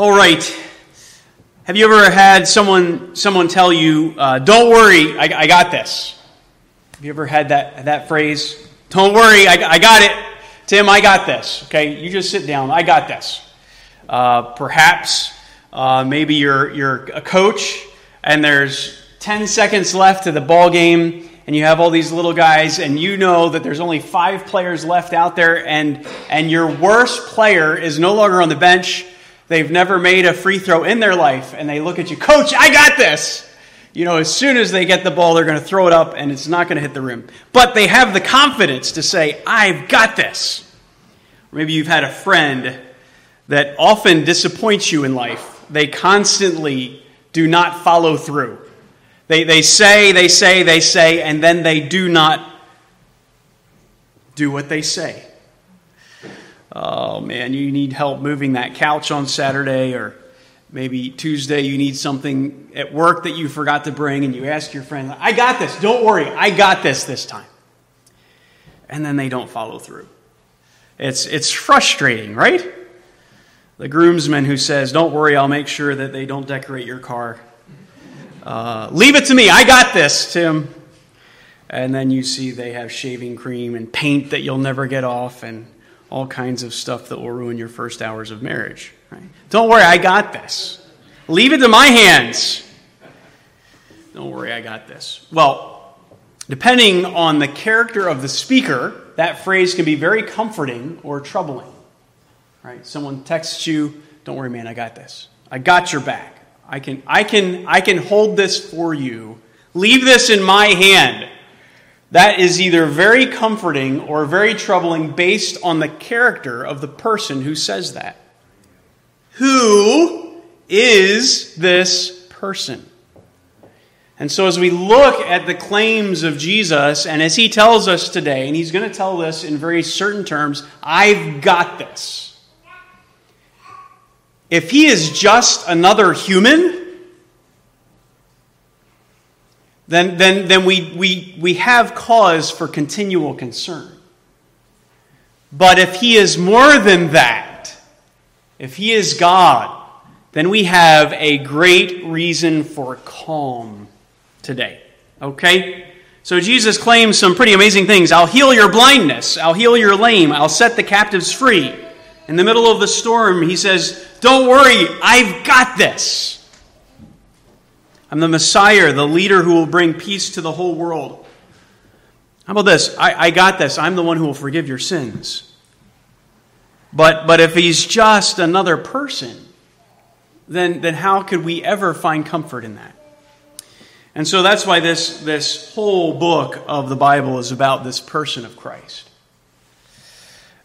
All right. Have you ever had someone someone tell you, uh, "Don't worry, I, I, got this"? Have you ever had that that phrase? Don't worry, I, I, got it, Tim. I got this. Okay, you just sit down. I got this. Uh, perhaps uh, maybe you're you're a coach and there's 10 seconds left to the ball game and you have all these little guys and you know that there's only five players left out there and and your worst player is no longer on the bench They've never made a free throw in their life, and they look at you, Coach, I got this. You know, as soon as they get the ball, they're going to throw it up, and it's not going to hit the rim. But they have the confidence to say, I've got this. Or maybe you've had a friend that often disappoints you in life. They constantly do not follow through. They, they say, they say, they say, and then they do not do what they say oh man, you need help moving that couch on Saturday, or maybe Tuesday you need something at work that you forgot to bring, and you ask your friend, I got this, don't worry, I got this this time. And then they don't follow through. It's, it's frustrating, right? The groomsman who says, Don't worry, I'll make sure that they don't decorate your car. Uh, leave it to me, I got this, Tim. And then you see they have shaving cream and paint that you'll never get off, and all kinds of stuff that will ruin your first hours of marriage. Right? Don't worry, I got this. Leave it to my hands. Don't worry, I got this. Well, depending on the character of the speaker, that phrase can be very comforting or troubling. Right? Someone texts you, "Don't worry, man, I got this. I got your back. I can I can I can hold this for you. Leave this in my hand." That is either very comforting or very troubling based on the character of the person who says that. Who is this person? And so, as we look at the claims of Jesus, and as he tells us today, and he's going to tell this in very certain terms, I've got this. If he is just another human, then, then, then we, we, we have cause for continual concern. But if he is more than that, if he is God, then we have a great reason for calm today. Okay? So Jesus claims some pretty amazing things. I'll heal your blindness. I'll heal your lame. I'll set the captives free. In the middle of the storm, he says, Don't worry, I've got this. I'm the Messiah, the leader who will bring peace to the whole world. How about this? I, I got this. I'm the one who will forgive your sins. But, but if he's just another person, then, then how could we ever find comfort in that? And so that's why this, this whole book of the Bible is about this person of Christ.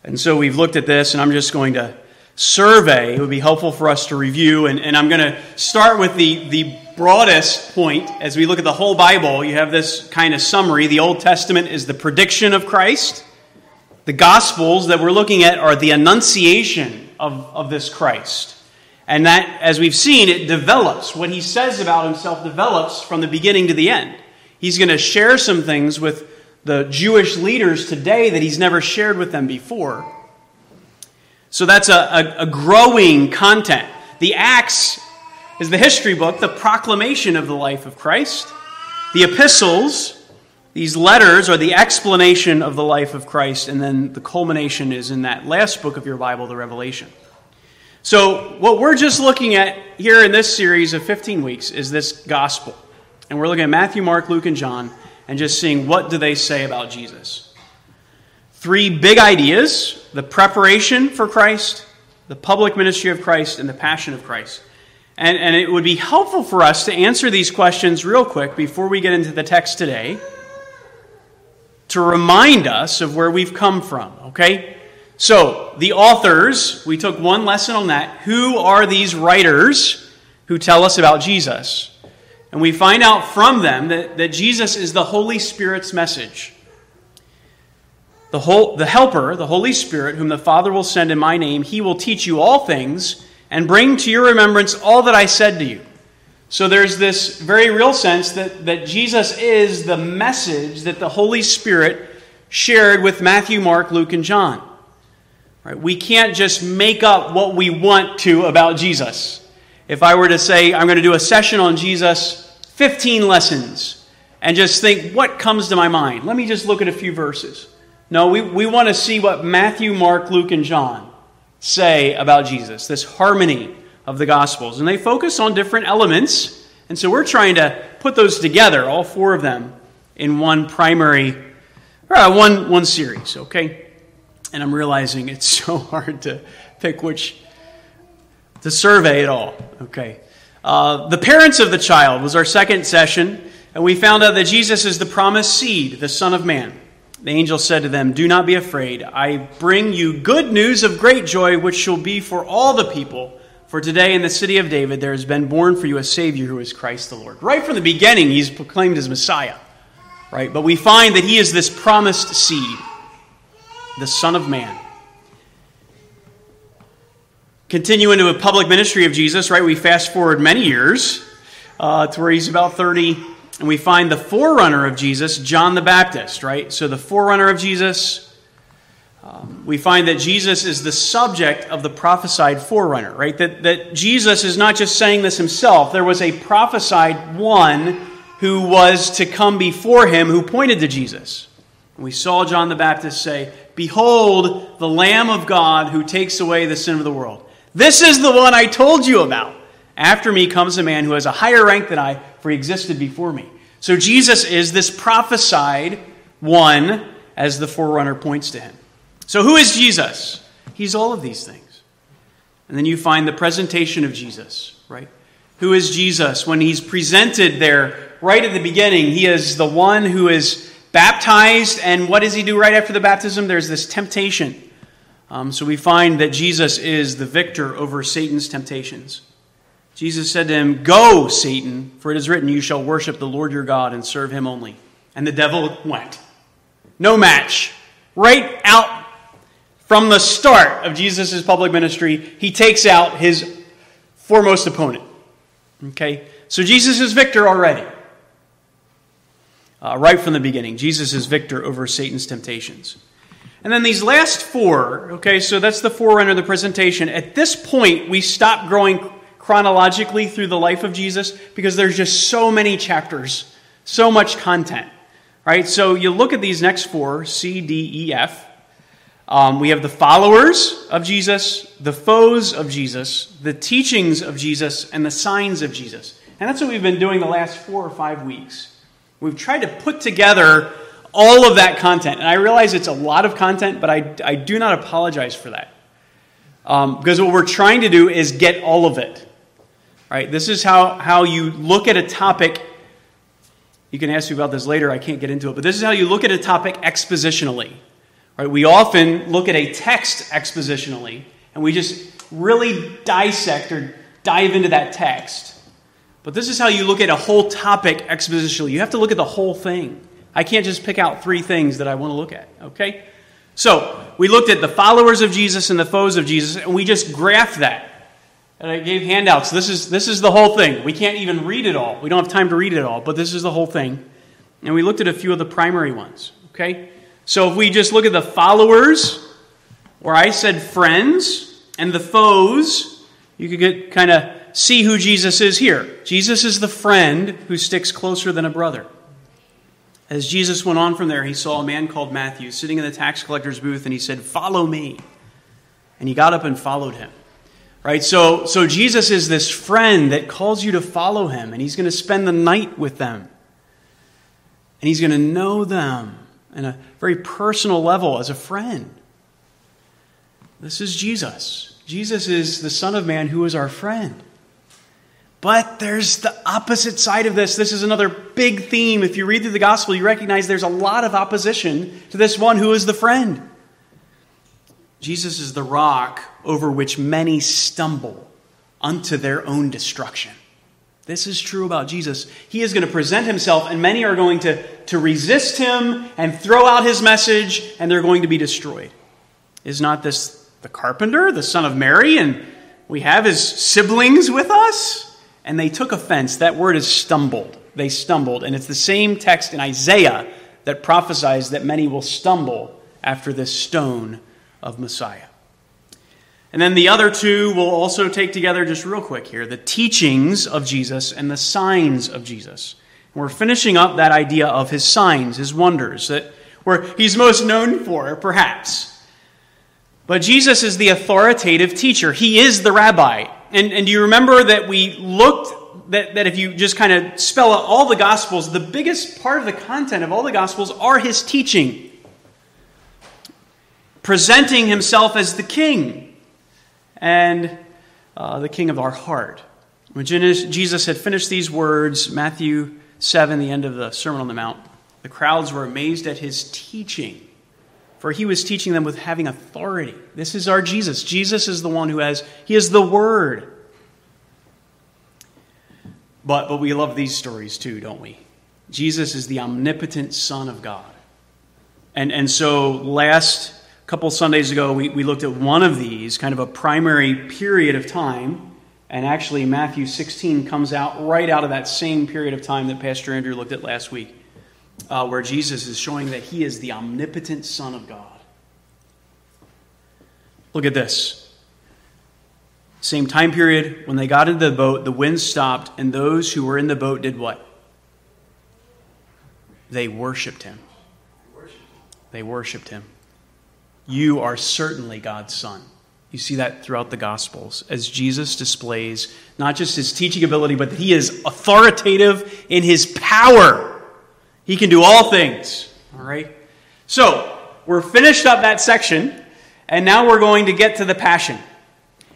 And so we've looked at this, and I'm just going to survey. It would be helpful for us to review. And, and I'm going to start with the, the broadest point, as we look at the whole Bible, you have this kind of summary. The Old Testament is the prediction of Christ. The Gospels that we're looking at are the annunciation of, of this Christ. And that, as we've seen, it develops. What he says about himself develops from the beginning to the end. He's going to share some things with the Jewish leaders today that he's never shared with them before. So that's a, a, a growing content. The Acts is the history book, the proclamation of the life of Christ. The epistles, these letters, are the explanation of the life of Christ, and then the culmination is in that last book of your Bible, the Revelation. So, what we're just looking at here in this series of 15 weeks is this gospel. And we're looking at Matthew, Mark, Luke, and John, and just seeing what do they say about Jesus. Three big ideas the preparation for Christ, the public ministry of Christ, and the passion of Christ. And, and it would be helpful for us to answer these questions real quick before we get into the text today to remind us of where we've come from, okay? So, the authors, we took one lesson on that. Who are these writers who tell us about Jesus? And we find out from them that, that Jesus is the Holy Spirit's message. The, whole, the Helper, the Holy Spirit, whom the Father will send in my name, he will teach you all things and bring to your remembrance all that I said to you. So there's this very real sense that, that Jesus is the message that the Holy Spirit shared with Matthew, Mark, Luke, and John. Right? We can't just make up what we want to about Jesus. If I were to say, I'm going to do a session on Jesus, 15 lessons, and just think, what comes to my mind? Let me just look at a few verses. No, we, we want to see what Matthew, Mark, Luke, and John say about Jesus, this harmony of the Gospels. And they focus on different elements. And so we're trying to put those together, all four of them, in one primary, uh, one, one series, okay? and I'm realizing it's so hard to pick which to survey it all. Okay. Uh, the parents of the child was our second session, and we found out that Jesus is the promised seed, the Son of Man. The angel said to them, Do not be afraid. I bring you good news of great joy, which shall be for all the people. For today in the city of David there has been born for you a Savior who is Christ the Lord. Right from the beginning, he's proclaimed as Messiah. Right? But we find that he is this promised seed the Son of Man. Continue into a public ministry of Jesus, right? We fast forward many years uh, to where he's about 30, and we find the forerunner of Jesus, John the Baptist, right? So the forerunner of Jesus, um, we find that Jesus is the subject of the prophesied forerunner, right? That, that Jesus is not just saying this himself. There was a prophesied one who was to come before him who pointed to Jesus. We saw John the Baptist say, Behold, the Lamb of God who takes away the sin of the world. This is the one I told you about. After me comes a man who has a higher rank than I, for he existed before me. So Jesus is this prophesied one as the forerunner points to him. So who is Jesus? He's all of these things. And then you find the presentation of Jesus, right? Who is Jesus? When he's presented there right at the beginning, he is the one who is baptized, and what does he do right after the baptism? There's this temptation. Um, so we find that Jesus is the victor over Satan's temptations. Jesus said to him, Go, Satan, for it is written, You shall worship the Lord your God and serve him only. And the devil went. No match. Right out from the start of Jesus' public ministry, he takes out his foremost opponent. Okay? So Jesus is victor already uh, right from the beginning. Jesus is victor over Satan's temptations. And then these last four, okay, so that's the forerunner of the presentation. At this point, we stop growing chronologically through the life of Jesus because there's just so many chapters, so much content, right? So you look at these next four C, D, E, F. Um, we have the followers of Jesus, the foes of Jesus, the teachings of Jesus, and the signs of Jesus. And that's what we've been doing the last four or five weeks. We've tried to put together all of that content. And I realize it's a lot of content, but I, I do not apologize for that. Um, because what we're trying to do is get all of it. Right? This is how, how you look at a topic. You can ask me about this later. I can't get into it. But this is how you look at a topic expositionally. Right? We often look at a text expositionally, and we just really dissect or dive into that text. But this is how you look at a whole topic expositionally. You have to look at the whole thing. I can't just pick out three things that I want to look at, okay? So, we looked at the followers of Jesus and the foes of Jesus, and we just graphed that. And I gave handouts. This is, this is the whole thing. We can't even read it all. We don't have time to read it all, but this is the whole thing. And we looked at a few of the primary ones, okay? So, if we just look at the followers, or I said friends, and the foes, you could get kind of see who Jesus is here. Jesus is the friend who sticks closer than a brother. As Jesus went on from there, he saw a man called Matthew sitting in the tax collector's booth, and he said, Follow me. And he got up and followed him. Right? So, so Jesus is this friend that calls you to follow him, and he's going to spend the night with them. And he's going to know them in a very personal level as a friend. This is Jesus. Jesus is the Son of Man who is our friend. But there's the opposite side of this. This is another big theme. If you read through the gospel, you recognize there's a lot of opposition to this one who is the friend. Jesus is the rock over which many stumble unto their own destruction. This is true about Jesus. He is going to present himself, and many are going to, to resist him and throw out his message, and they're going to be destroyed. Is not this the carpenter, the son of Mary, and we have his siblings with us? and they took offense. That word is stumbled. They stumbled. And it's the same text in Isaiah that prophesies that many will stumble after this stone of Messiah. And then the other two we'll also take together just real quick here the teachings of Jesus and the signs of Jesus. And we're finishing up that idea of his signs, his wonders, that where he's most known for, perhaps. But Jesus is the authoritative teacher. He is the rabbi. And, and do you remember that we looked, that, that if you just kind of spell out all the Gospels, the biggest part of the content of all the Gospels are his teaching, presenting himself as the king and uh, the king of our heart. When Jesus had finished these words, Matthew 7, the end of the Sermon on the Mount, the crowds were amazed at his teaching for he was teaching them with having authority. This is our Jesus. Jesus is the one who has, he is the Word. But, but we love these stories too, don't we? Jesus is the omnipotent Son of God. And, and so last couple Sundays ago, we, we looked at one of these, kind of a primary period of time. And actually, Matthew 16 comes out right out of that same period of time that Pastor Andrew looked at last week uh, where Jesus is showing that he is the omnipotent Son of God. Look at this. Same time period, when they got into the boat, the wind stopped, and those who were in the boat did what? They worshiped him. They worshiped him. You are certainly God's Son. You see that throughout the Gospels as Jesus displays not just his teaching ability, but that he is authoritative in his power. He can do all things. All right? So, we're finished up that section, and now we're going to get to the passion.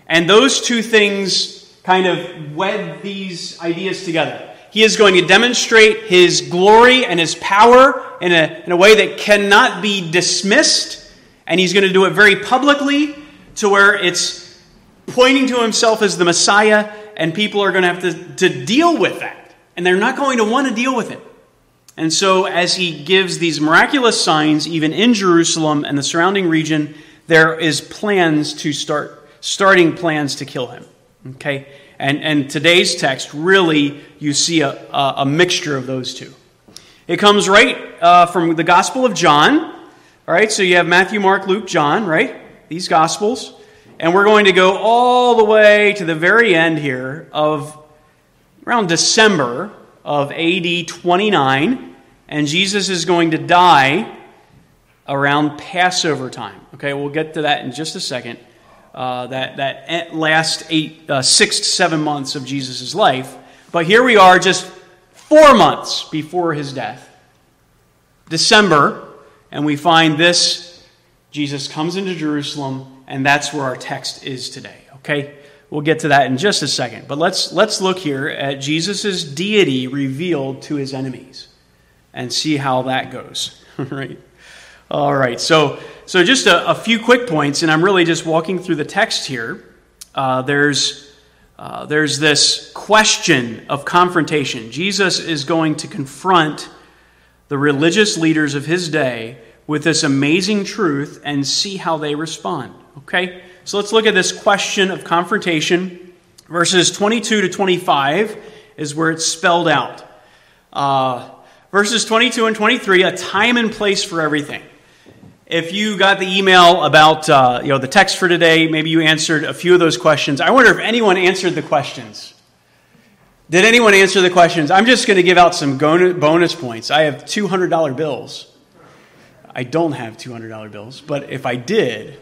And those two things kind of wed these ideas together. He is going to demonstrate his glory and his power in a, in a way that cannot be dismissed, and he's going to do it very publicly to where it's pointing to himself as the Messiah, and people are going to have to, to deal with that. And they're not going to want to deal with it. And so, as he gives these miraculous signs, even in Jerusalem and the surrounding region, there is plans to start, starting plans to kill him. Okay? And, and today's text, really, you see a, a, a mixture of those two. It comes right uh, from the Gospel of John. All right, so you have Matthew, Mark, Luke, John, right? These Gospels. And we're going to go all the way to the very end here of around December of AD 29 and Jesus is going to die around Passover time. Okay, we'll get to that in just a second. Uh, that that last eight, uh, six to seven months of Jesus' life. But here we are, just four months before his death, December, and we find this: Jesus comes into Jerusalem, and that's where our text is today. Okay, we'll get to that in just a second. But let's let's look here at Jesus' deity revealed to his enemies and see how that goes. right? All right. So, so just a, a, few quick points, and I'm really just walking through the text here. Uh, there's, uh, there's this question of confrontation. Jesus is going to confront the religious leaders of his day with this amazing truth and see how they respond. Okay? So let's look at this question of confrontation. Verses 22 to 25 is where it's spelled out. Uh, Verses 22 and 23, a time and place for everything. If you got the email about uh, you know, the text for today, maybe you answered a few of those questions. I wonder if anyone answered the questions. Did anyone answer the questions? I'm just going to give out some bonus points. I have $200 bills. I don't have $200 bills, but if I did,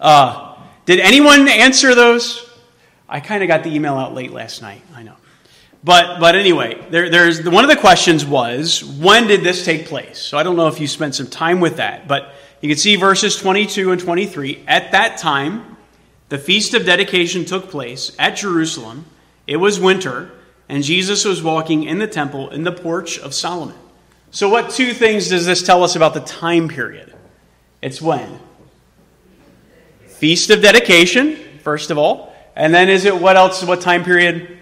uh, did anyone answer those? I kind of got the email out late last night. I know. But, but anyway, there, there's, one of the questions was, when did this take place? So I don't know if you spent some time with that, but you can see verses 22 and 23. At that time, the feast of dedication took place at Jerusalem. It was winter, and Jesus was walking in the temple in the porch of Solomon. So, what two things does this tell us about the time period? It's when? Feast of dedication, first of all. And then is it what else? What time period?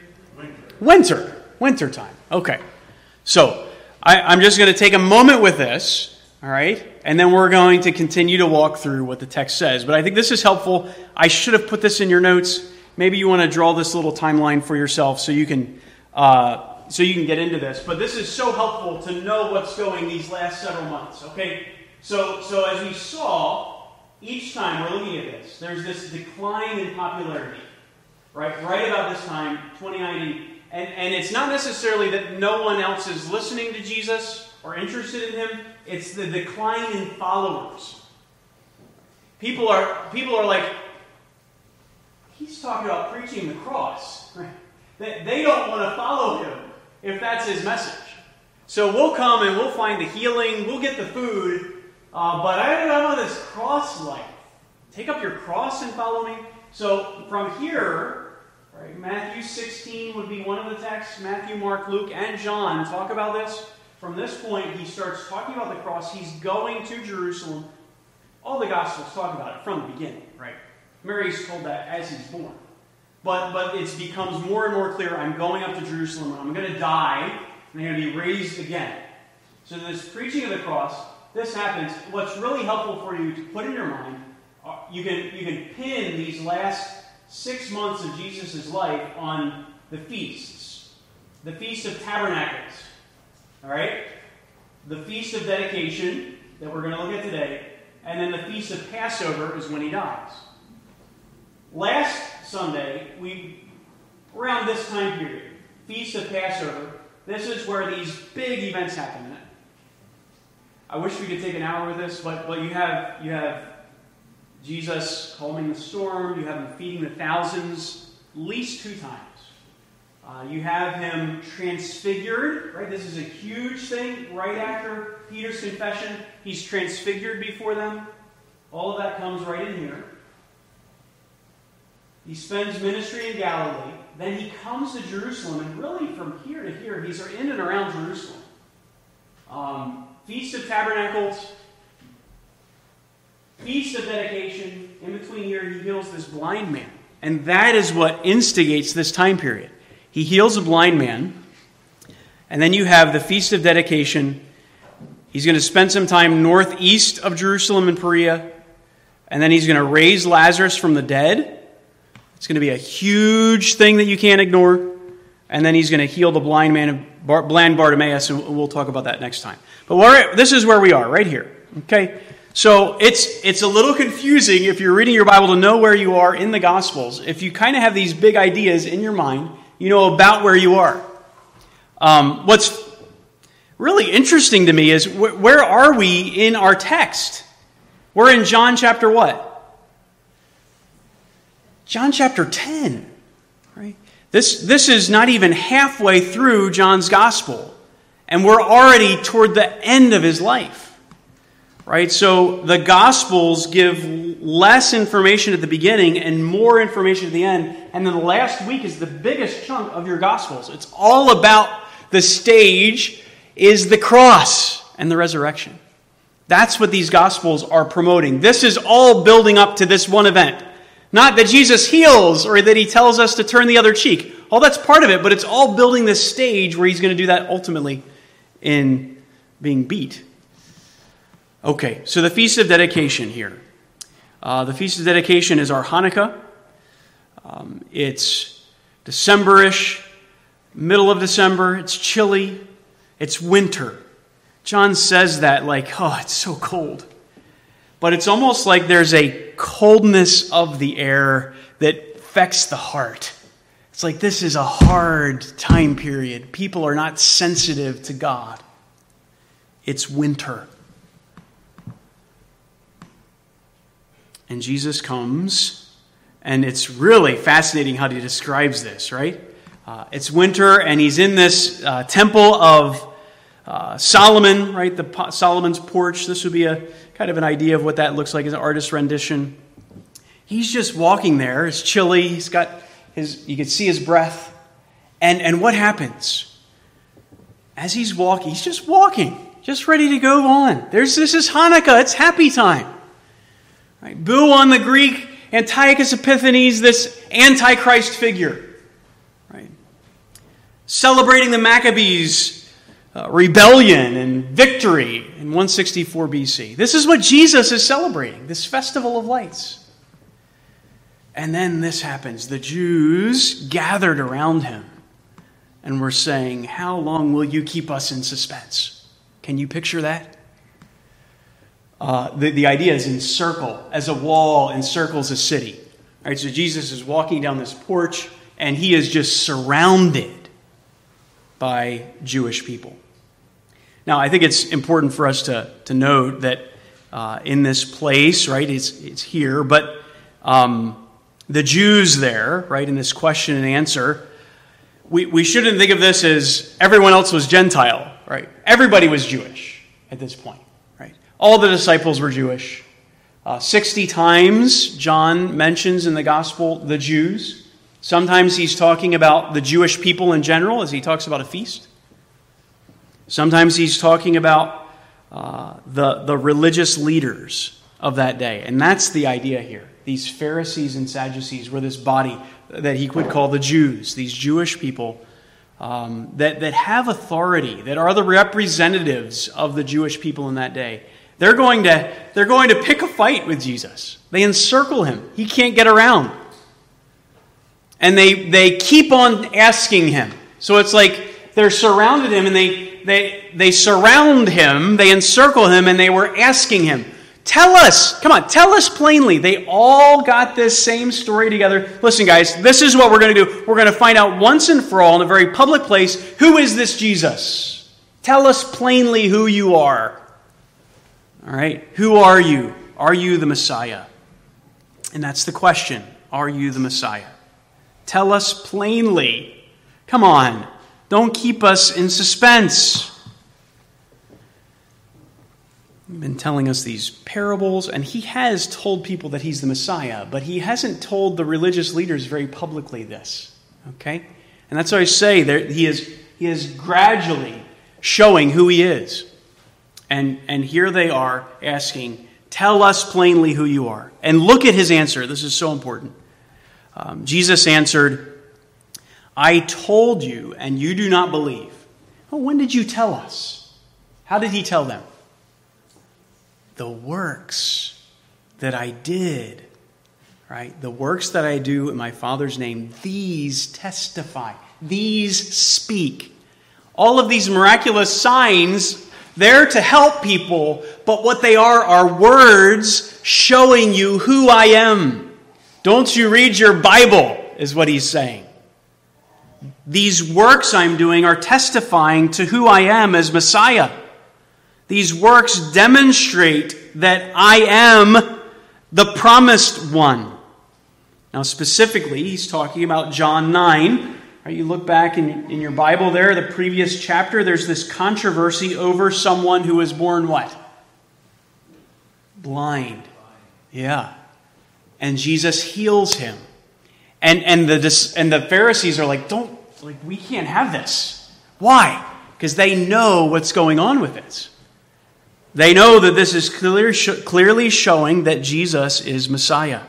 Winter. Winter time. Okay. So I, am just going to take a moment with this, all right? And then we're going to continue to walk through what the text says. But I think this is helpful. I should have put this in your notes. Maybe you want to draw this little timeline for yourself so you can. Uh, so you can get into this. But this is so helpful to know what's going these last several months. Okay, so so as we saw each time we're looking at this, there's this decline in popularity, right? Right about this time, 2090. And, and it's not necessarily that no one else is listening to Jesus or interested in him, it's the decline in followers. People are, people are like, he's talking about preaching the cross. Right? They, don't want to follow him if that's his message. So we'll come and we'll find the healing, we'll get the food, uh, but I don't want this cross life. Take up your cross and follow me. So from here, right, Matthew 16 would be one of the texts. Matthew, Mark, Luke, and John talk about this. From this point, he starts talking about the cross. He's going to Jerusalem. All the Gospels talk about it from the beginning, right? Mary's told that as he's born. But, but it becomes more and more clear I'm going up to Jerusalem, I'm going to die, and I'm going to be raised again. So, this preaching of the cross, this happens. What's really helpful for you to put in your mind, uh, you can, you can pin these last six months of Jesus' life on the feasts. The Feast of Tabernacles. All right? The Feast of Dedication, that we're going to look at today, and then the Feast of Passover is when he dies. Last Sunday, we around this time period, Feast of Passover, this is where these big events happen. I wish we could take an hour with this, but, but you have you have Jesus calming the storm, you have him feeding the thousands at least two times. Uh, you have him transfigured, right? This is a huge thing right after Peter's confession. He's transfigured before them. All of that comes right in here. He spends ministry in Galilee. Then he comes to Jerusalem, and really from here to here, he's in and around Jerusalem. Um, Feast of Tabernacles, Feast of Dedication. In between here, he heals this blind man. And that is what instigates this time period. He heals a blind man. And then you have the Feast of Dedication. He's going to spend some time northeast of Jerusalem and Perea. And then he's going to raise Lazarus from the dead. It's going to be a huge thing that you can't ignore. And then he's going to heal the blind man blind Bartimaeus, and we'll talk about that next time. But this is where we are, right here. Okay? So it's, it's a little confusing if you're reading your Bible to know where you are in the Gospels. If you kind of have these big ideas in your mind, you know about where you are. Um, what's really interesting to me is wh- where are we in our text? We're in John chapter what? John chapter 10, right? This, this is not even halfway through John's gospel, and we're already toward the end of his life, right? So the gospels give less information at the beginning and more information at the end, and then the last week is the biggest chunk of your gospels. It's all about the stage is the cross and the resurrection. That's what these gospels are promoting. This is all building up to this one event. Not that Jesus heals or that he tells us to turn the other cheek. All that's part of it, but it's all building this stage where he's going to do that ultimately in being beat. Okay, so the Feast of Dedication here. Uh, the Feast of Dedication is our Hanukkah. Um, it's Decemberish, middle of December. It's chilly. It's winter. John says that like, oh, it's so cold but it's almost like there's a coldness of the air that affects the heart. It's like this is a hard time period. People are not sensitive to God. It's winter. And Jesus comes, and it's really fascinating how he describes this, right? Uh, it's winter, and he's in this uh, temple of uh, Solomon, right? The Solomon's porch. This would be a kind of an idea of what that looks like as an artist rendition. He's just walking there. It's chilly. He's got his, you can see his breath. And, and what happens? As he's walking, he's just walking, just ready to go on. There's, this is Hanukkah. It's happy time. Right? Boo on the Greek Antiochus Epiphanes, this Antichrist figure. Right? Celebrating the Maccabees uh, rebellion and victory in 164 BC. This is what Jesus is celebrating, this festival of lights. And then this happens. The Jews gathered around him and were saying, How long will you keep us in suspense? Can you picture that? uh, the, the idea is encircle, as a wall encircles a city. All right, so Jesus is walking down this porch, and he is just surrounded by Jewish people. Now, I think it's important for us to, to note that uh, in this place, right, it's, it's here, but um, the Jews there, right, in this question and answer, we, we shouldn't think of this as everyone else was Gentile, right? Everybody was Jewish at this point, right? All the disciples were Jewish. Uh, 60 times John mentions in the gospel the Jews. Sometimes he's talking about the Jewish people in general as he talks about a feast. Sometimes he's talking about uh, the, the religious leaders of that day. And that's the idea here. These Pharisees and Sadducees were this body that he would call the Jews, these Jewish people um, that, that have authority, that are the representatives of the Jewish people in that day. They're going, to, they're going to pick a fight with Jesus. They encircle him. He can't get around. And they, they keep on asking him. So it's like they're surrounded him and they, they, they surround him, they encircle him, and they were asking him, Tell us, come on, tell us plainly. They all got this same story together. Listen, guys, this is what we're going to do. We're going to find out once and for all in a very public place who is this Jesus? Tell us plainly who you are. All right? Who are you? Are you the Messiah? And that's the question. Are you the Messiah? Tell us plainly. Come on. Don't keep us in suspense been telling us these parables, and he has told people that he's the Messiah, but he hasn't told the religious leaders very publicly this. Okay? And that's why I say that he is, he is gradually showing who he is. And, and here they are asking, Tell us plainly who you are. And look at his answer. This is so important. Um, Jesus answered, I told you, and you do not believe. Well, when did you tell us? How did he tell them? the works that I did, right? The works that I do in my Father's name, these testify, these speak. All of these miraculous signs, they're to help people, but what they are are words showing you who I am. Don't you read your Bible, is what he's saying. These works I'm doing are testifying to who I am as Messiah. These works demonstrate that I am the promised one. Now, specifically, he's talking about John 9. Right, you look back in, in your Bible there, the previous chapter, there's this controversy over someone who was born what? Blind. Yeah. And Jesus heals him. And, and, the, and the Pharisees are like, don't, like, we can't have this. Why? Because they know what's going on with this. They know that this is clear, clearly showing that Jesus is Messiah.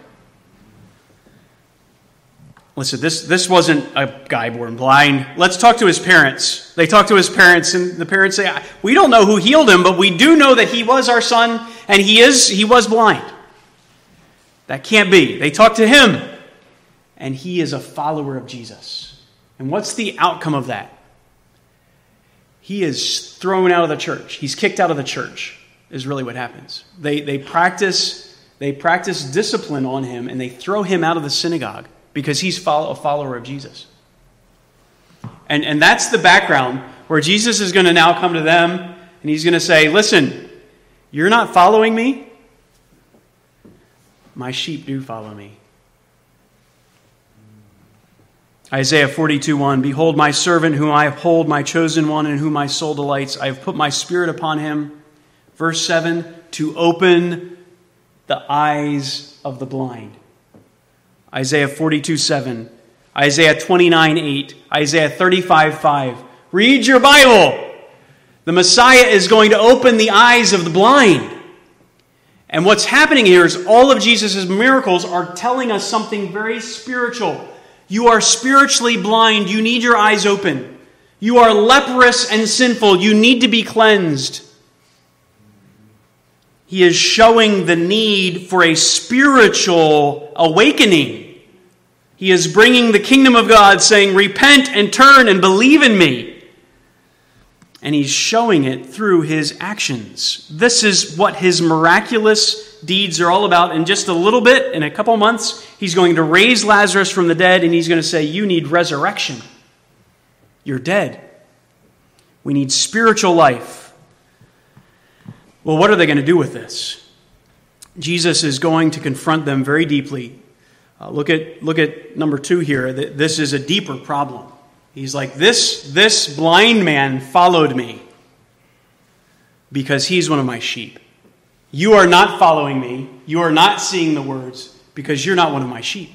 Listen, this, this wasn't a guy born blind. Let's talk to his parents. They talk to his parents, and the parents say, We don't know who healed him, but we do know that he was our son, and he is he was blind. That can't be. They talk to him, and he is a follower of Jesus. And what's the outcome of that? he is thrown out of the church. He's kicked out of the church, is really what happens. They, they, practice, they practice discipline on him and they throw him out of the synagogue because he's follow, a follower of Jesus. And, and that's the background where Jesus is going to now come to them and he's going to say, Listen, you're not following me? My sheep do follow me. Isaiah 42 1 Behold, my servant whom I uphold, my chosen one in whom my soul delights. I have put my spirit upon him. Verse 7 To open the eyes of the blind. Isaiah 42 7. Isaiah 29 8. Isaiah 35 5. Read your Bible. The Messiah is going to open the eyes of the blind. And what's happening here is all of Jesus' miracles are telling us something very spiritual. You are spiritually blind. You need your eyes open. You are leprous and sinful. You need to be cleansed. He is showing the need for a spiritual awakening. He is bringing the kingdom of God, saying, Repent and turn and believe in me. and he's showing it through his actions. This is what his miraculous deeds are all about. In just a little bit, in a couple months, he's going to raise Lazarus from the dead and he's going to say, You need resurrection. You're dead. We need spiritual life. Well, what are they going to do with this? Jesus is going to confront them very deeply. Uh, look, at, look at number two here. This is a deeper problem. He's like, this, this blind man followed me because he's one of my sheep. You are not following me. You are not seeing the words because you're not one of my sheep.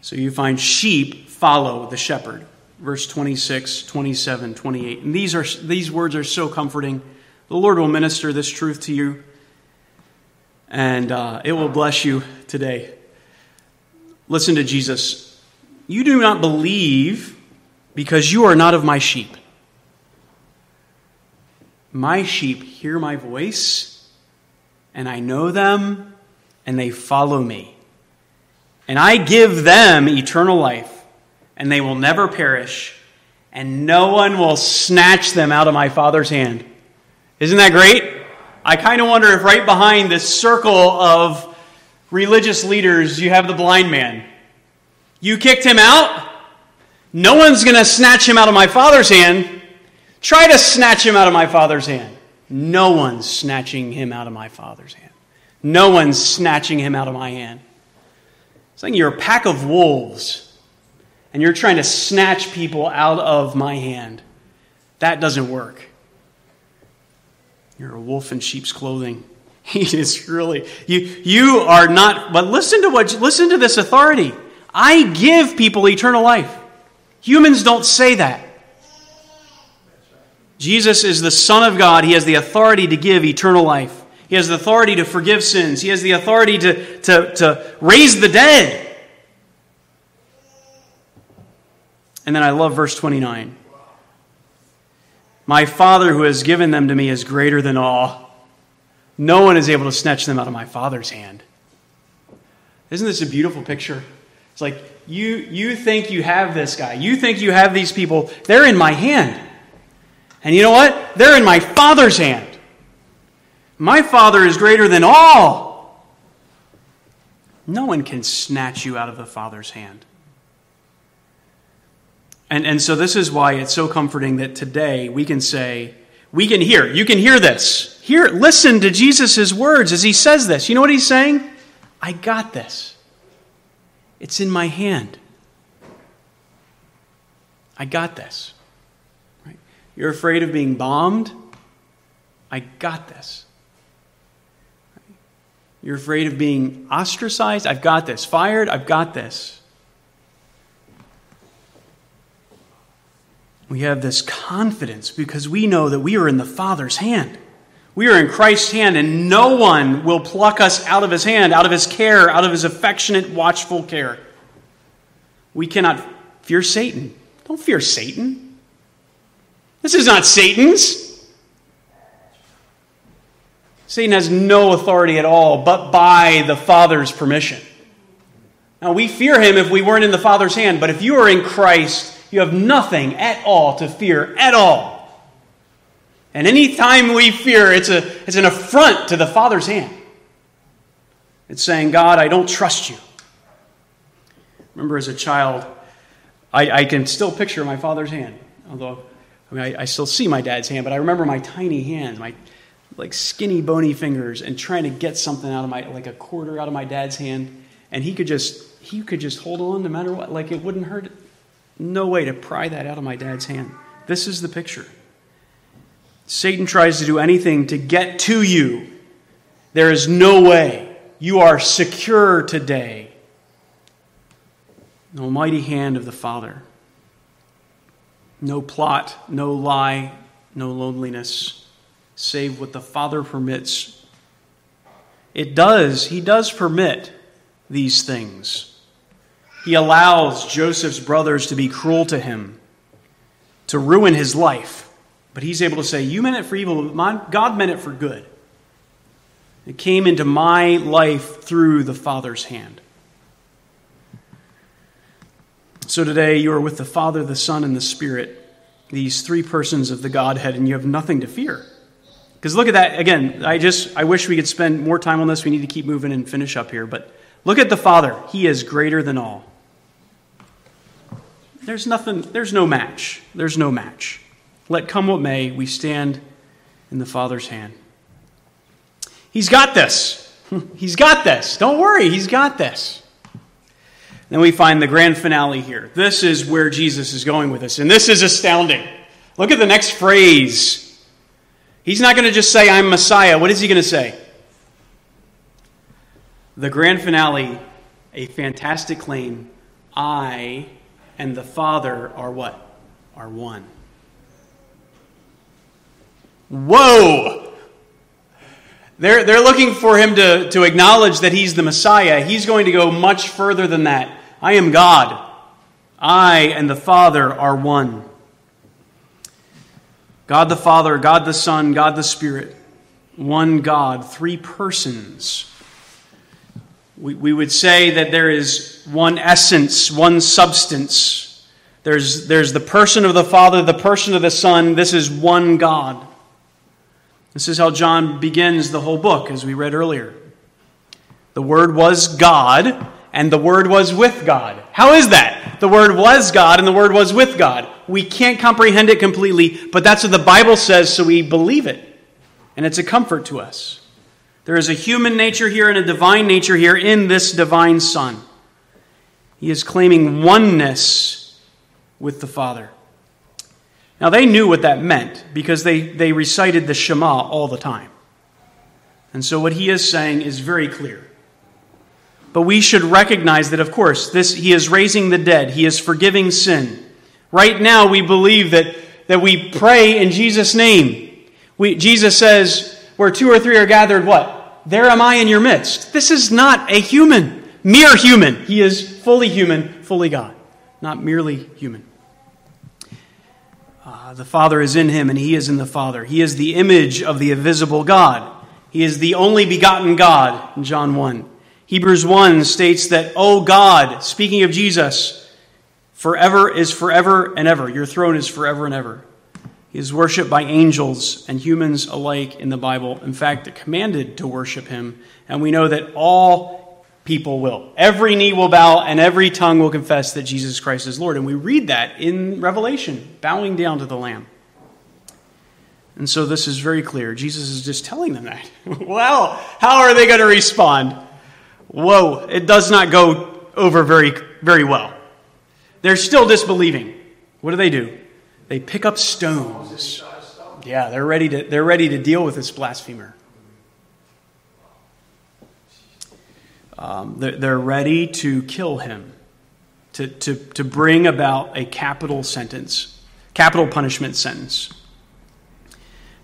So you find sheep follow the shepherd. Verse 26, 27, 28. And these, are, these words are so comforting. The Lord will minister this truth to you, and uh, it will bless you today. Listen to Jesus you do not believe because you are not of my sheep. My sheep hear my voice, and I know them, and they follow me. And I give them eternal life, and they will never perish, and no one will snatch them out of my Father's hand. Isn't that great? I kind of wonder if right behind this circle of religious leaders, you have the blind man. You kicked him out? No one's going to snatch him out of my father's hand. Try to snatch him out of my father's hand. No one's snatching him out of my father's hand. No one's snatching him out of my hand. It's like you're a pack of wolves and you're trying to snatch people out of my hand. That doesn't work. You're a wolf in sheep's clothing. He is really you you are not but listen to what listen to this authority. I give people eternal life. Humans don't say that. Jesus is the Son of God. He has the authority to give eternal life. He has the authority to forgive sins. He has the authority to, to, to raise the dead. And then I love verse 29. My Father who has given them to me is greater than all. No one is able to snatch them out of my Father's hand. Isn't this a beautiful picture? It's like you you think you have this guy. You think you have these people. They're in my hand. And you know what? They're in my Father's hand. My Father is greater than all. No one can snatch you out of the Father's hand. And, and so, this is why it's so comforting that today we can say, we can hear, you can hear this. Hear, listen to Jesus' words as he says this. You know what he's saying? I got this. It's in my hand. I got this. You're afraid of being bombed? I got this. You're afraid of being ostracized? I've got this. Fired? I've got this. We have this confidence because we know that we are in the Father's hand. We are in Christ's hand, and no one will pluck us out of his hand, out of his care, out of his affectionate, watchful care. We cannot fear Satan. Don't fear Satan. This is not Satan's. Satan has no authority at all but by the Father's permission. Now, we fear him if we weren't in the Father's hand, but if you are in Christ, you have nothing at all to fear at all. And any time we fear, it's, a, it's an affront to the Father's hand. It's saying, God, I don't trust you. Remember as a child, I, I can still picture my father's hand, although I, mean, I, I still see my dad's hand, but I remember my tiny hands, my like skinny, bony fingers, and trying to get something out of my, like a quarter out of my dad's hand, and he could just, he could just hold on no matter what, like it wouldn't hurt. No way to pry that out of my dad's hand. This is the picture. Satan tries to do anything to get to you. There is no way. You are secure today. The almighty hand of the Father. No plot, no lie, no loneliness, save what the Father permits. It does, He does permit these things. He allows Joseph's brothers to be cruel to him, to ruin his life. But he's able to say, You meant it for evil, but God meant it for good. It came into my life through the Father's hand. So today you are with the Father, the Son, and the Spirit. these three persons of the Godhead, and you have nothing to fear. Because look at that again. I just I wish we could spend more time on this. We need to keep moving and finish up here. But look at the Father. He is greater than all. There's nothing. There's no match. There's no match. Let come what may, we stand in the Father's hand. He's got this. He's got this. Don't worry. He's got this. Then we find the grand finale here. This is where Jesus is going with us, and this is astounding. Look at the next phrase. He's not going to just say, I'm Messiah. What is he going to say? The grand finale, a fantastic claim I and the Father are what? Are one. Whoa! They're, they're looking for him to, to acknowledge that he's the Messiah. He's going to go much further than that. I am God. I and the Father are one. God the Father, God the Son, God the Spirit. One God, three persons. We, we would say that there is one essence, one substance. There's, there's the person of the Father, the person of the Son. This is one God. This is how John begins the whole book, as we read earlier. The Word was God, and the Word was with God. How is that? The Word was God, and the Word was with God. We can't comprehend it completely, but that's what the Bible says, so we believe it. And it's a comfort to us. There is a human nature here and a divine nature here in this divine Son. He is claiming oneness with the Father. Now, they knew what that meant because they, they recited the Shema all the time. And so, what he is saying is very clear. But we should recognize that, of course, this, he is raising the dead, he is forgiving sin. Right now, we believe that, that we pray in Jesus' name. We, Jesus says, Where two or three are gathered, what? There am I in your midst. This is not a human, mere human. He is fully human, fully God, not merely human. Uh, the Father is in him, and he is in the Father. He is the image of the invisible God. He is the only begotten God John 1. Hebrews 1 states that, O God, speaking of Jesus, forever is forever and ever. Your throne is forever and ever. He is worshiped by angels and humans alike in the Bible. In fact, commanded to worship him. And we know that all people will. Every knee will bow and every tongue will confess that Jesus Christ is Lord. And we read that in Revelation, bowing down to the Lamb. And so this is very clear. Jesus is just telling them that. well, how are they going to respond? Whoa, it does not go over very, very well. They're still disbelieving. What do they do? They pick up stones. Yeah, they're ready to, they're ready to deal with this blasphemer. Um, they're, ready to kill him, to, to, to bring about a capital sentence, capital punishment sentence.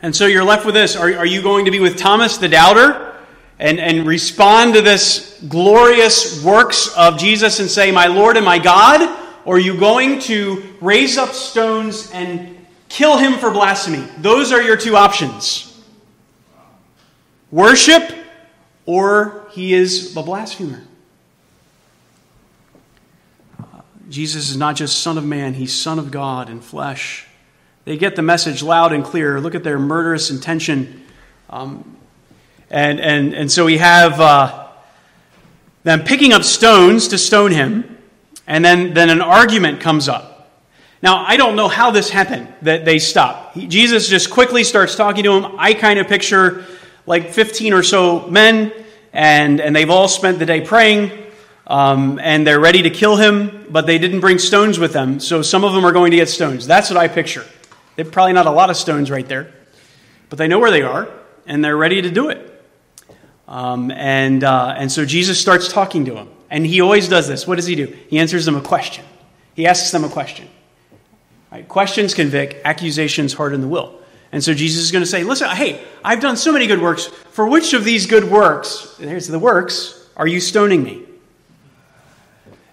And so you're left with this. Are, are you going to be with Thomas the doubter and, and respond to this glorious works of Jesus and say, My Lord and my God? Or are you going to raise up stones and kill him for blasphemy? Those are your two options. Worship or he is a blasphemer. Jesus is not just Son of Man, he's Son of God in flesh. They get the message loud and clear. Look at their murderous intention. Um, and, and, and so we have uh, them picking up stones to stone him, and then, then an argument comes up. Now, I don't know how this happened that they stop. He, Jesus just quickly starts talking to him. I kind of picture like 15 or so men and, and they've all spent the day praying, um, and they're ready to kill him, but they didn't bring stones with them, so some of them are going to get stones. That's what I picture. They're probably not a lot of stones right there, but they know where they are, and they're ready to do it. Um, and, uh, and so Jesus starts talking to him. and he always does this. What does he do? He answers them a question. He asks them a question. Right? Questions convict, accusations harden the will. And so Jesus is going to say, Listen, hey, I've done so many good works. For which of these good works, there's the works, are you stoning me?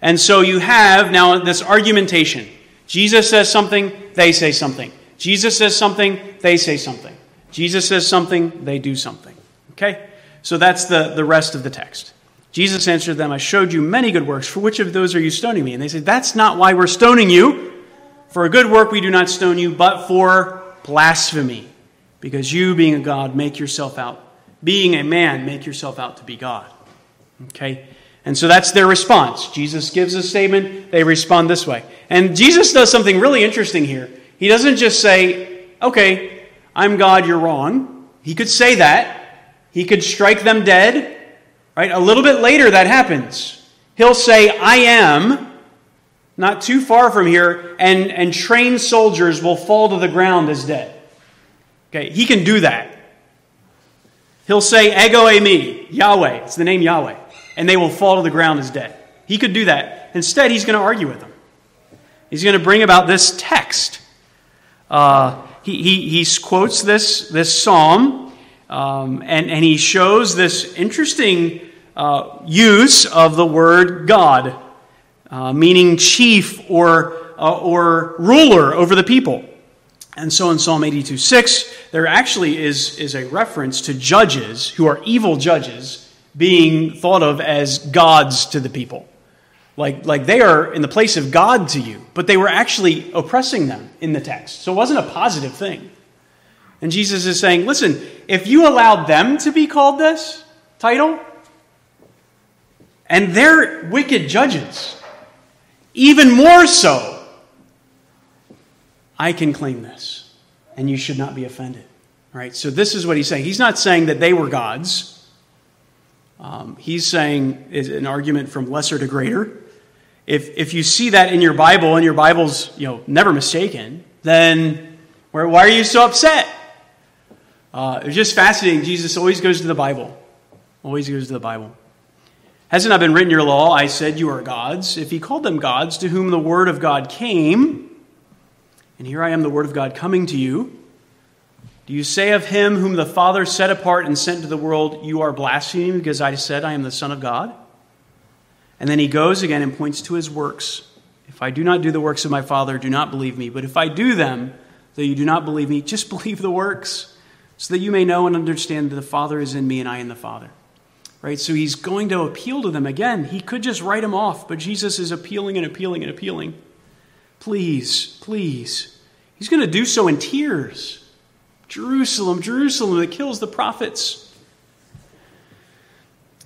And so you have now this argumentation. Jesus says something, they say something. Jesus says something, they say something. Jesus says something, they do something. Okay? So that's the, the rest of the text. Jesus answered them, I showed you many good works. For which of those are you stoning me? And they said, That's not why we're stoning you. For a good work we do not stone you, but for blasphemy, because you, being a God, make yourself out, being a man, make yourself out to be God. Okay? And so that's their response. Jesus gives a statement, they respond this way. And Jesus does something really interesting here. He doesn't just say, okay, I'm God, you're wrong. He could say that. He could strike them dead. Right? A little bit later, that happens. He'll say, I am, not too far from here, and, and trained soldiers will fall to the ground as dead. Okay, he can do that. He'll say, Ego e me, Yahweh. It's the name Yahweh. And they will fall to the ground as dead. He could do that. Instead, he's going to argue with them. He's going to bring about this text. Uh, he, he, he quotes this, this psalm, um, and, and he shows this interesting uh, use of the word God, uh, meaning chief or, uh, or ruler over the people. And so in Psalm 82 6, there actually is, is a reference to judges who are evil judges being thought of as gods to the people. Like, like they are in the place of God to you, but they were actually oppressing them in the text. So it wasn't a positive thing. And Jesus is saying, listen, if you allowed them to be called this title, and they're wicked judges, even more so, I can claim this, and you should not be offended. Right? So this is what he's saying. He's not saying that they were gods. Um, he's saying is an argument from lesser to greater. If, if you see that in your Bible and your Bible's you know, never mistaken, then why are you so upset? Uh, it's just fascinating. Jesus always goes to the Bible. Always goes to the Bible. Has it not been written your law, I said you are gods? If he called them gods to whom the word of God came, and here I am, the word of God coming to you, do you say of him whom the Father set apart and sent to the world, You are blaspheming because I said I am the Son of God? And then he goes again and points to his works. If I do not do the works of my Father, do not believe me. But if I do them, though you do not believe me, just believe the works, so that you may know and understand that the Father is in me and I in the Father. Right? So he's going to appeal to them again. He could just write them off, but Jesus is appealing and appealing and appealing. Please, please. He's going to do so in tears. Jerusalem, Jerusalem, that kills the prophets.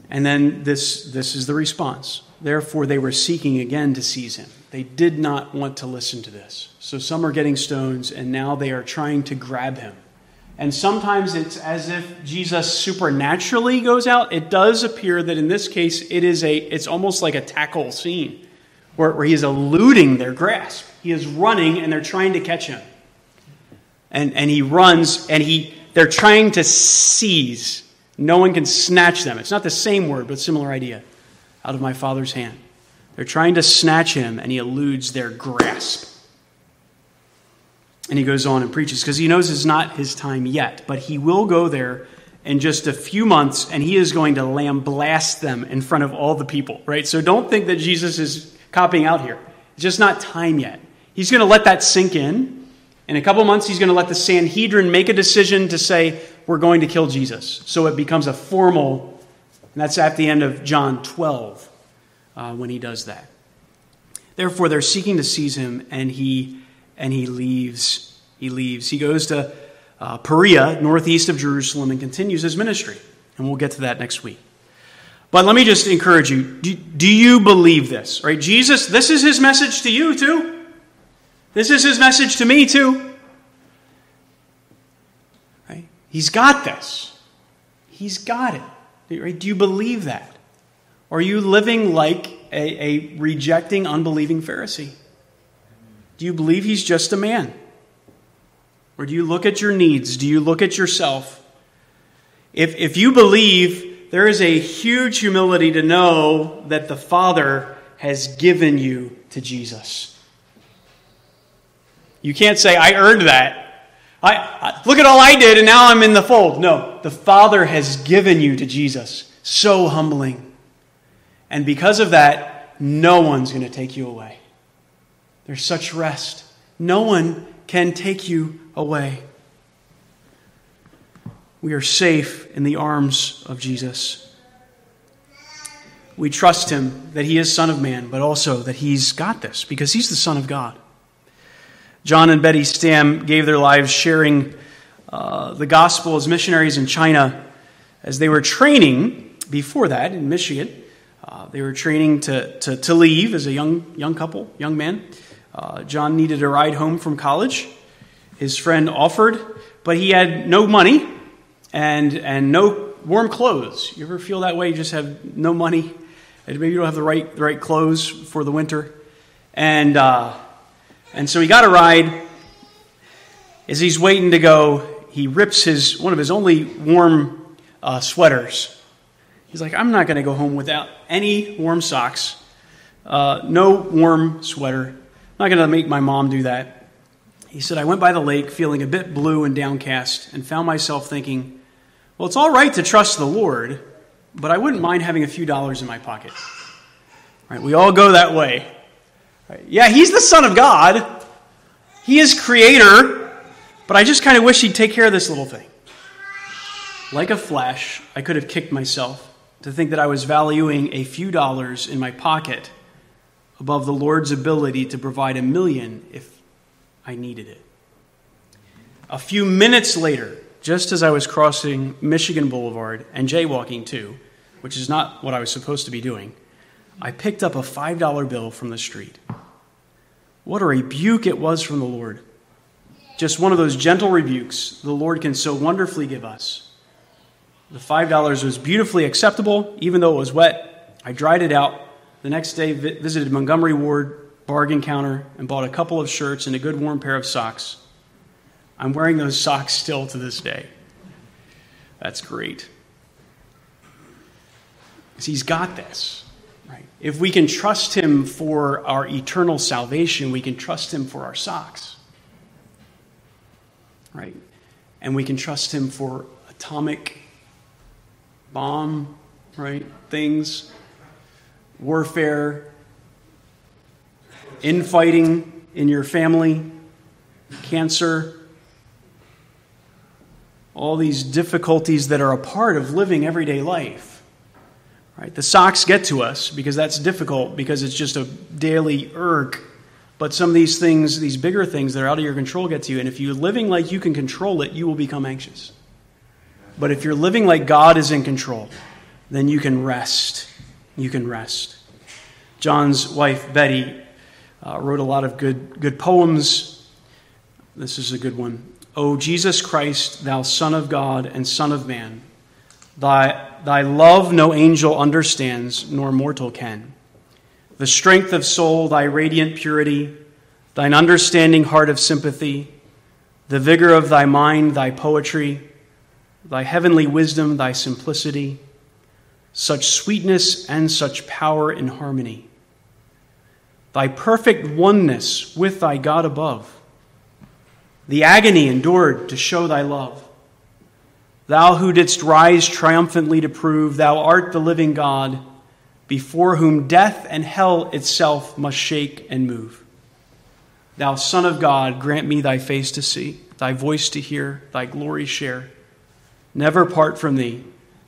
And then this, this is the response. Therefore, they were seeking again to seize him. They did not want to listen to this. So some are getting stones, and now they are trying to grab him. And sometimes it's as if Jesus supernaturally goes out. It does appear that in this case, it is a, it's almost like a tackle scene where, where he is eluding their grasp. He is running, and they're trying to catch him and, and he runs and he they're trying to seize. No one can snatch them. It's not the same word, but similar idea. Out of my father's hand. They're trying to snatch him, and he eludes their grasp. And he goes on and preaches because he knows it's not his time yet, but he will go there in just a few months, and he is going to lambaste them in front of all the people, right? So don't think that Jesus is copying out here. It's just not time yet. He's going to let that sink in in a couple months, he's going to let the Sanhedrin make a decision to say, we're going to kill Jesus. So it becomes a formal, and that's at the end of John 12 uh, when he does that. Therefore, they're seeking to seize him, and he, and he leaves. He leaves. He goes to uh, Perea, northeast of Jerusalem, and continues his ministry. And we'll get to that next week. But let me just encourage you do, do you believe this? Right? Jesus, this is his message to you, too. This is his message to me, too. Right? He's got this. He's got it. Right? Do you believe that? Or are you living like a, a rejecting, unbelieving Pharisee? Do you believe he's just a man? Or do you look at your needs? Do you look at yourself? If, if you believe, there is a huge humility to know that the Father has given you to Jesus. You can't say, I earned that. I, I, look at all I did and now I'm in the fold. No, the Father has given you to Jesus. So humbling. And because of that, no one's going to take you away. There's such rest. No one can take you away. We are safe in the arms of Jesus. We trust him that he is Son of Man, but also that he's got this because he's the Son of God. John and Betty Stam gave their lives sharing uh, the gospel as missionaries in China as they were training before that in Michigan. Uh, they were training to, to, to, leave as a young, young couple, young man. Uh, John needed a ride home from college. His friend offered, but he had no money and, and no warm clothes. You ever feel that way? You just have no money, and maybe you don't have the right, the right clothes for the winter. And, uh, and so he got a ride. As he's waiting to go, he rips his, one of his only warm uh, sweaters. He's like, I'm not going to go home without any warm socks, uh, no warm sweater. Not going to make my mom do that. He said, I went by the lake feeling a bit blue and downcast and found myself thinking, well, it's all right to trust the Lord, but I wouldn't mind having a few dollars in my pocket. Right? We all go that way. Right? Yeah, he's the Son of God, he is creator, but I just kind of wish he'd take care of this little thing. Like a flash, I could have kicked myself to think that I was valuing a few dollars in my pocket above the Lord's ability to provide a million if I needed it. A few minutes later, just as I was crossing Michigan Boulevard and jaywalking too, which is not what I was supposed to be doing, I picked up a $5 bill from the street. What a rebuke it was from the Lord. Just one of those gentle rebukes the Lord can so wonderfully give us. The $5 was beautifully acceptable, even though it was wet. I dried it out. The next day, visited Montgomery Ward bargain counter and bought a couple of shirts and a good warm pair of socks. I'm wearing those socks still to this day. That's great. He's got this. Right? If we can trust him for our eternal salvation, we can trust him for our socks. Right? And we can trust him for atomic bomb, right? Things, warfare, infighting in your family, cancer, all these difficulties that are a part of living everyday life. Right? The socks get to us because that's difficult because it's just a daily irk. But some of these things, these bigger things that are out of your control, get to you. And if you're living like you can control it, you will become anxious. But if you're living like God is in control, then you can rest. You can rest. John's wife, Betty, uh, wrote a lot of good, good poems. This is a good one. O Jesus Christ, thou Son of God and Son of Man, thy, thy love no angel understands, nor mortal can. The strength of soul, thy radiant purity, thine understanding heart of sympathy, the vigor of thy mind, thy poetry, thy heavenly wisdom, thy simplicity, such sweetness and such power in harmony, thy perfect oneness with thy God above the agony endured to show thy love. Thou who didst rise triumphantly to prove thou art the living God, before whom death and hell itself must shake and move. Thou Son of God, grant me thy face to see, thy voice to hear, thy glory share. Never part from thee,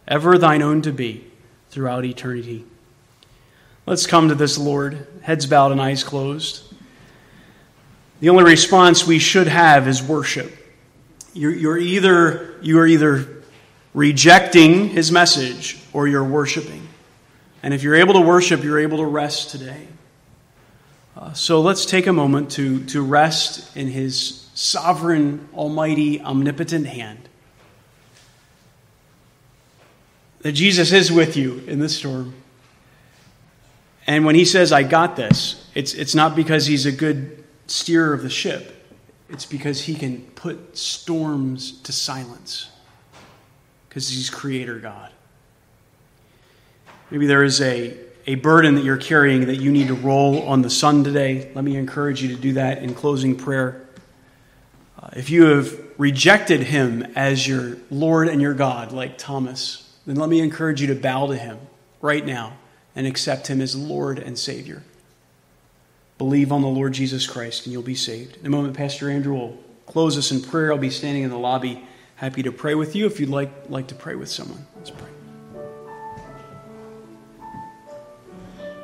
ever thine own to be, throughout eternity. Let's come to this, Lord, heads bowed and eyes closed. The only response we should have is worship. You're, you're either, you are either rejecting his message or you're worshiping. And if you're able to worship, you're able to rest today. Uh, so let's take a moment to, to rest in his sovereign, almighty, omnipotent hand. That Jesus is with you in this storm. And when he says, I got this, it's, it's not because he's a good steerer of the ship, it's because he can put storms to silence because he's creator God. Maybe there is a, a burden that you're carrying that you need to roll on the Son today. Let me encourage you to do that in closing prayer. Uh, if you have rejected him as your Lord and your God, like Thomas, then let me encourage you to bow to him right now and accept him as Lord and Savior. Believe on the Lord Jesus Christ and you'll be saved. In a moment, Pastor Andrew will close us in prayer. I'll be standing in the lobby, happy to pray with you if you'd like, like to pray with someone. Let's pray.